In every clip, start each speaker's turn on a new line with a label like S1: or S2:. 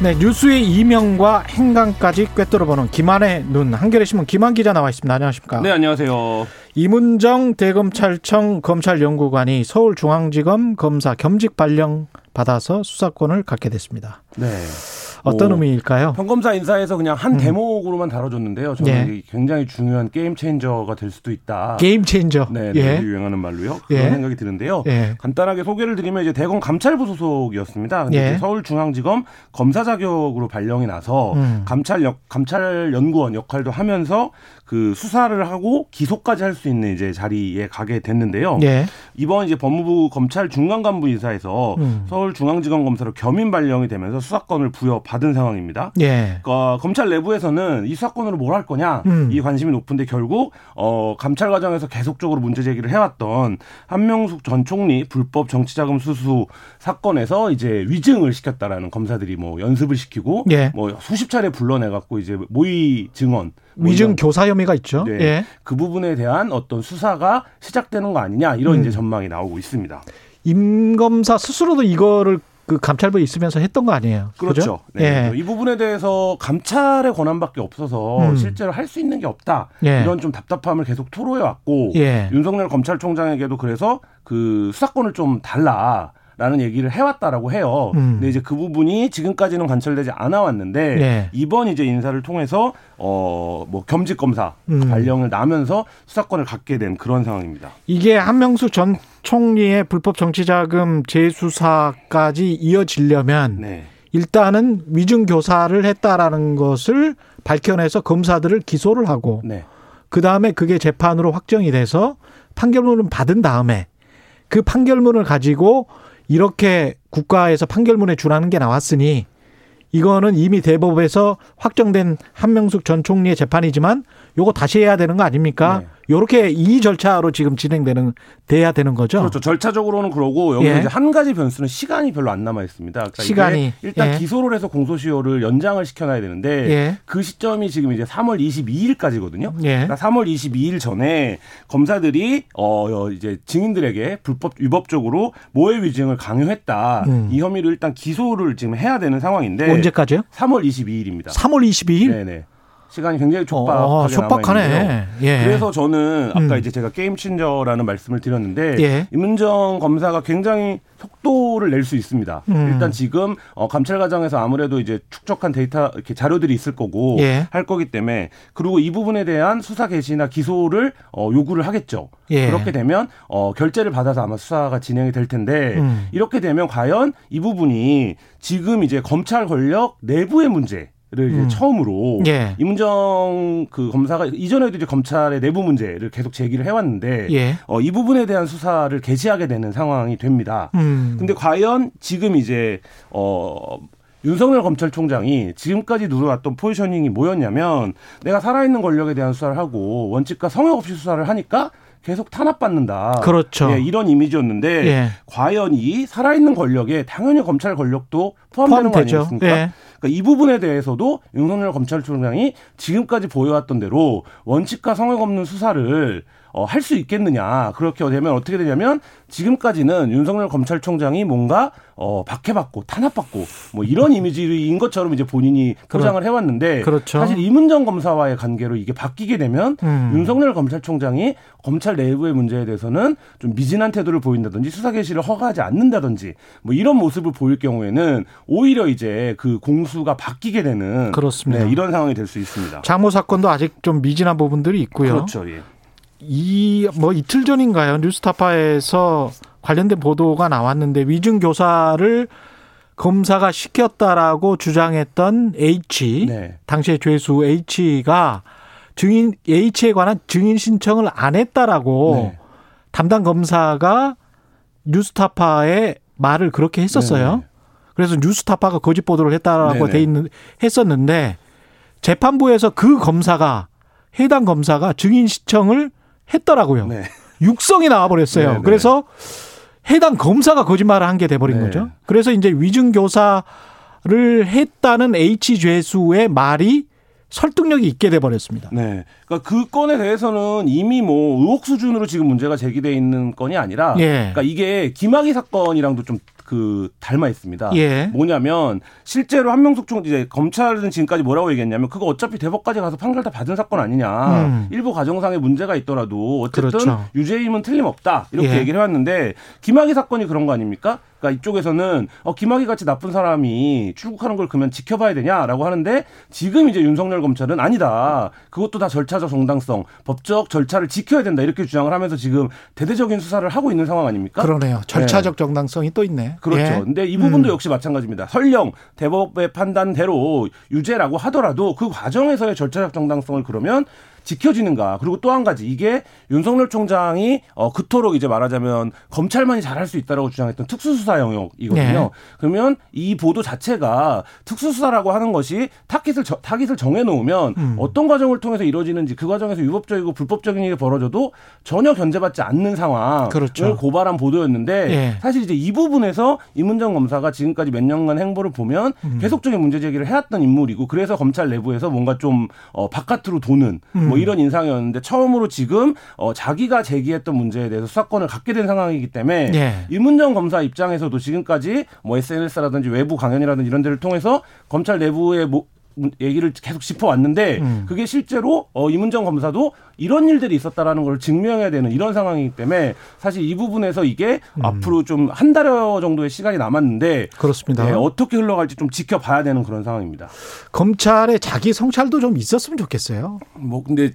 S1: 네, 뉴스의 이명과 행간까지 꿰뚫어보는 김한의 눈. 한겨레 신문 김한 기자 나와 있습니다. 안녕하십니까?
S2: 네, 안녕하세요.
S1: 이문정 대검찰청 검찰연구관이 서울중앙지검 검사 겸직 발령 받아서 수사권을 갖게 됐습니다.
S2: 네.
S1: 어떤
S2: 뭐,
S1: 의미일까요?
S2: 평검사 인사에서 그냥 한 대목으로만 다뤄줬는데요. 저는
S1: 예.
S2: 굉장히 중요한 game changer가 될 수도 있다.
S1: 게임 체인저.
S2: 네, 네
S1: 예.
S2: 유행하는 말로요. 그런
S1: 예.
S2: 생각이 드는데요.
S1: 예.
S2: 간단하게 소개를 드리면 이제 대검 감찰부 소속이었습니다. 근데
S1: 예.
S2: 이제 서울중앙지검 검사 자격으로 발령이 나서
S1: 음.
S2: 감찰 역 감찰 연구원 역할도 하면서 그 수사를 하고 기소까지 할 수 있는 이제 자리에 가게 됐는데요.
S1: 예.
S2: 이번 이제 법무부 검찰 중간 간부 인사에서
S1: 음.
S2: 서울 중앙지검 검사로 겸임 발령이 되면서 수사권을 부여받은 상황입니다.
S1: 예.
S2: 어, 검찰 내부에서는 이 수사권으로 뭘 할 거냐
S1: 음.
S2: 이 관심이 높은데 결국 어, 감찰 과정에서 계속적으로 문제 제기를 해왔던 한명숙 전 총리 불법 정치자금 수수 사건에서 이제 위증을 시켰다라는 검사들이 뭐 연습을 시키고
S1: 예.
S2: 뭐 수십 차례 불러내 갖고 이제 모의 증언 뭐
S1: 위증 교사 혐의가 있죠.
S2: 네.
S1: 예.
S2: 그 부분에 대한 어떤 수사가 시작되는 거 아니냐 이런
S1: 음.
S2: 이제 전망이 나오고 있습니다.
S1: 임 검사 스스로도 이거를 그 감찰부에 있으면서 했던 거 아니에요?
S2: 그렇죠.
S1: 그죠?
S2: 네.
S1: 예.
S2: 이 부분에 대해서 감찰의 권한밖에 없어서
S1: 음.
S2: 실제로 할 수 있는 게 없다.
S1: 예.
S2: 이런 좀 답답함을 계속 토로해 왔고
S1: 예.
S2: 윤석열 검찰총장에게도 그래서 그 수사권을 좀 달라. 라는 얘기를 해왔다라고 해요.
S1: 음.
S2: 근데 이제 그 부분이 지금까지는 관철되지 않아 왔는데
S1: 예.
S2: 이번 이제 인사를 통해서 어뭐 겸직 검사
S1: 음.
S2: 발령을 나면서 수사권을 갖게 된 그런 상황입니다.
S1: 이게 한명수 전 총리의 불법 정치자금 재수사까지 이어지려면
S2: 네.
S1: 일단은 위증 교사를 했다라는 것을 밝혀내서 검사들을 기소를 하고
S2: 네.
S1: 그 다음에 그게 재판으로 확정이 돼서 판결문을 받은 다음에 그 판결문을 가지고 이렇게 국가에서 판결문에 준하는 게 나왔으니 이거는 이미 대법에서 확정된 한명숙 전 총리의 재판이지만 요거 다시 해야 되는 거 아닙니까?
S2: 네.
S1: 요렇게 이 절차로 지금 진행되는 돼야 되는 거죠.
S2: 그렇죠. 절차적으로는 그러고 여기
S1: 예.
S2: 이제 한 가지 변수는 시간이 별로 안 남아 있습니다. 그러니까
S1: 시간이.
S2: 일단
S1: 예.
S2: 기소를 해서 공소시효를 연장을 시켜놔야 되는데
S1: 예.
S2: 그 시점이 지금 이제 3월 22일까지거든요.
S1: 예.
S2: 그러니까 3월 22일 전에 검사들이 어 이제 증인들에게 불법 위법적으로 모해 위증을 강요했다
S1: 음.
S2: 이 혐의로 일단 기소를 지금 해야 되는 상황인데
S1: 언제까지요?
S2: 3월 22일입니다.
S1: 3월 22일?
S2: 네네. 시간이 굉장히 촉박하게
S1: 어, 촉박하네. 예.
S2: 그래서 저는 아까
S1: 음.
S2: 이제 제가 게임 친저라는 말씀을 드렸는데
S1: 예.
S2: 임은정 검사가 굉장히 속도를 낼 수 있습니다.
S1: 음.
S2: 일단 지금 어, 감찰 과정에서 아무래도 이제 축적한 데이터 이렇게 자료들이 있을 거고
S1: 예.
S2: 할 거기 때문에 그리고 이 부분에 대한 수사 개시나 기소를 어, 요구를 하겠죠.
S1: 예.
S2: 그렇게 되면 어, 결재를 받아서 아마 수사가 진행이 될 텐데
S1: 음.
S2: 이렇게 되면 과연 이 부분이 지금 이제 검찰 권력 내부의 문제. 를
S1: 음.
S2: 처음으로
S1: 예.
S2: 임은정 그 검사가 이전에도 이제 검찰의 내부 문제를 계속 제기를 해왔는데
S1: 예.
S2: 어, 이 부분에 대한 수사를 개시하게 되는 상황이 됩니다.
S1: 음.
S2: 근데 과연 지금 이제 어 윤석열 검찰총장이 지금까지 누려왔던 포지셔닝이 뭐였냐면 내가 살아있는 권력에 대한 수사를 하고 원칙과 성역 없이 수사를 하니까 계속 탄압받는다.
S1: 그렇죠.
S2: 예, 이런 이미지였는데
S1: 예.
S2: 과연 이 살아있는 권력에 당연히 검찰 권력도 포함되는 거
S1: 포함되죠.
S2: 아니겠습니까?
S1: 예.
S2: 그러니까 이 부분에 대해서도 윤석열 검찰총장이 지금까지 보여왔던 대로 원칙과 성역 없는 수사를 어, 할 수 있겠느냐. 그렇게 되면 어떻게 되냐면 지금까지는 윤석열 검찰총장이 뭔가 어, 박해받고 탄압받고 뭐 이런 이미지인 것처럼 이제 본인이 포장을 해왔는데
S1: 그렇죠.
S2: 사실 이문정 검사와의 관계로 이게 바뀌게 되면
S1: 음.
S2: 윤석열 검찰총장이 검찰 내부의 문제에 대해서는 좀 미진한 태도를 보인다든지 수사 개시를 허가하지 않는다든지 뭐 이런 모습을 보일 경우에는 오히려 이제 그 공 수가 바뀌게 되는
S1: 그렇습니다.
S2: 네, 이런 상황이 될 수 있습니다.
S1: 장모 사건도 아직 좀 미진한 부분들이 있고요.
S2: 그렇죠. 예.
S1: 이뭐 이틀 전인가요? 뉴스타파에서 관련된 보도가 나왔는데 위증 교사를 검사가 시켰다라고 주장했던 H
S2: 네.
S1: 당시의 죄수 H가 증인 H에 관한 증인 신청을 안 했다라고
S2: 네.
S1: 담당 검사가 뉴스타파에 말을 그렇게 했었어요.
S2: 네네.
S1: 그래서 뉴스타파가 거짓 보도를 했다라고
S2: 네네.
S1: 돼 있는 했었는데 재판부에서 그 검사가 해당 검사가 증인 신청을 했더라고요.
S2: 네.
S1: 육성이 나와버렸어요.
S2: 네, 네.
S1: 그래서 해당 검사가 거짓말을 한 게 돼버린
S2: 네.
S1: 거죠. 그래서 이제 위증 교사를 했다는 H 죄수의 말이 설득력이 있게 돼 버렸습니다.
S2: 네. 그러니까 그 건에 대해서는 이미 뭐 의혹 수준으로 지금 문제가 제기돼 있는 건이 아니라
S1: 예.
S2: 그러니까 이게 김학의 사건이랑도 좀 그 닮아 있습니다.
S1: 예.
S2: 뭐냐면 실제로 한명숙 총 이제 검찰은 지금까지 뭐라고 얘기했냐면 그거 어차피 대법까지 가서 판결 다 받은 사건 아니냐.
S1: 음.
S2: 일부 과정상의 문제가 있더라도 어쨌든
S1: 그렇죠.
S2: 유죄임은 틀림없다. 이렇게
S1: 예.
S2: 얘기를 해왔는데 김학의 사건이 그런 거 아닙니까? 그러니까 이쪽에서는 어, 김학의 같이 나쁜 사람이 출국하는 걸 그러면 지켜봐야 되냐라고 하는데 지금 이제 윤석열 검찰은 아니다. 그것도 다 절차적 정당성, 법적 절차를 지켜야 된다 이렇게 주장을 하면서 지금 대대적인 수사를 하고 있는 상황 아닙니까?
S1: 그러네요. 절차적 정당성이 또 있네.
S2: 그렇죠.
S1: 예.
S2: 근데 이 부분도
S1: 음.
S2: 역시 마찬가지입니다. 설령 대법의 판단대로 유죄라고 하더라도 그 과정에서의 절차적 정당성을 그러면 지켜지는가. 그리고 또 한 가지 이게 윤석열 총장이 어 그토록 이제 말하자면 검찰만이 잘할 수 있다라고 주장했던 특수수사 영역이거든요.
S1: 네.
S2: 그러면 이 보도 자체가 특수수사라고 하는 것이 타깃을 저- 타깃을 정해 놓으면
S1: 음.
S2: 어떤 과정을 통해서 이루어지는지 그 과정에서 유법적이고 불법적인 일이 벌어져도 전혀 견제받지 않는 상황을
S1: 그렇죠.
S2: 고발한 보도였는데
S1: 예.
S2: 사실 이제 이 부분에서 임은정 검사가 지금까지 몇 년간 행보를 보면
S1: 음.
S2: 계속적인 문제 제기를 해왔던 인물이고 그래서 검찰 내부에서 뭔가 좀 어, 바깥으로 도는
S1: 음.
S2: 뭐 이런 인상이었는데 처음으로 지금 어, 자기가 제기했던 문제에 대해서 수사권을 갖게 된 상황이기 때문에
S1: 예.
S2: 임은정 검사 입장에서도 지금까지 뭐 SNS라든지 외부 강연이라든지 이런 데를 통해서 검찰 내부의 뭐 얘기를 계속 짚어왔는데
S1: 음.
S2: 그게 실제로 어, 임은정 검사도 이런 일들이 있었다라는 걸 증명해야 되는 이런 상황이기 때문에 사실 이 부분에서 이게
S1: 음.
S2: 앞으로 좀 한 달여 정도의 시간이 남았는데
S1: 그렇습니다.
S2: 네, 어떻게 흘러갈지 좀 지켜봐야 되는 그런 상황입니다.
S1: 검찰의 자기 성찰도 좀 있었으면 좋겠어요.
S2: 뭐 근데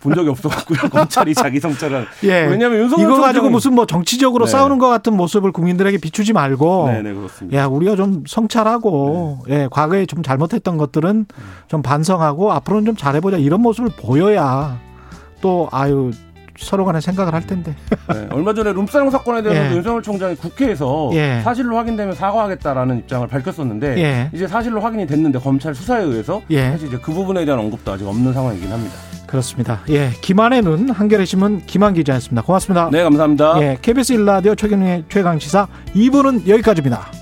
S2: 본 적이 없어갖고요 검찰이 자기 성찰을
S1: 예.
S2: 왜냐하면 윤석열
S1: 이거 가지고
S2: 총장이-
S1: 무슨 뭐 정치적으로
S2: 네.
S1: 싸우는 것 같은 모습을 국민들에게 비추지 말고
S2: 네네 그렇습니다.
S1: 야 우리가 좀 성찰하고
S2: 네.
S1: 예 과거에 좀 잘못했던 것들은 좀 반성하고 앞으로는 좀 잘해보자 이런 모습을 보여야 또 아유 서로 간에 생각을 할 텐데
S2: 네, 얼마 전에 룸사롱 사건에 대해서
S1: 예.
S2: 윤석열 총장이 국회에서
S1: 예.
S2: 사실로 확인되면 사과하겠다라는 입장을 밝혔었는데
S1: 예.
S2: 이제 사실로 확인이 됐는데 검찰 수사에 의해서
S1: 예.
S2: 사실 이제 그 부분에 대한 언급도 아직 없는 상황이긴 합니다.
S1: 그렇습니다. 예 김한의 눈 한겨레 신문 김한 기자였습니다. 고맙습니다.
S2: 네 감사합니다.
S1: 예 KBS 일라디오 최경의 최강 시사 2부는 여기까지입니다.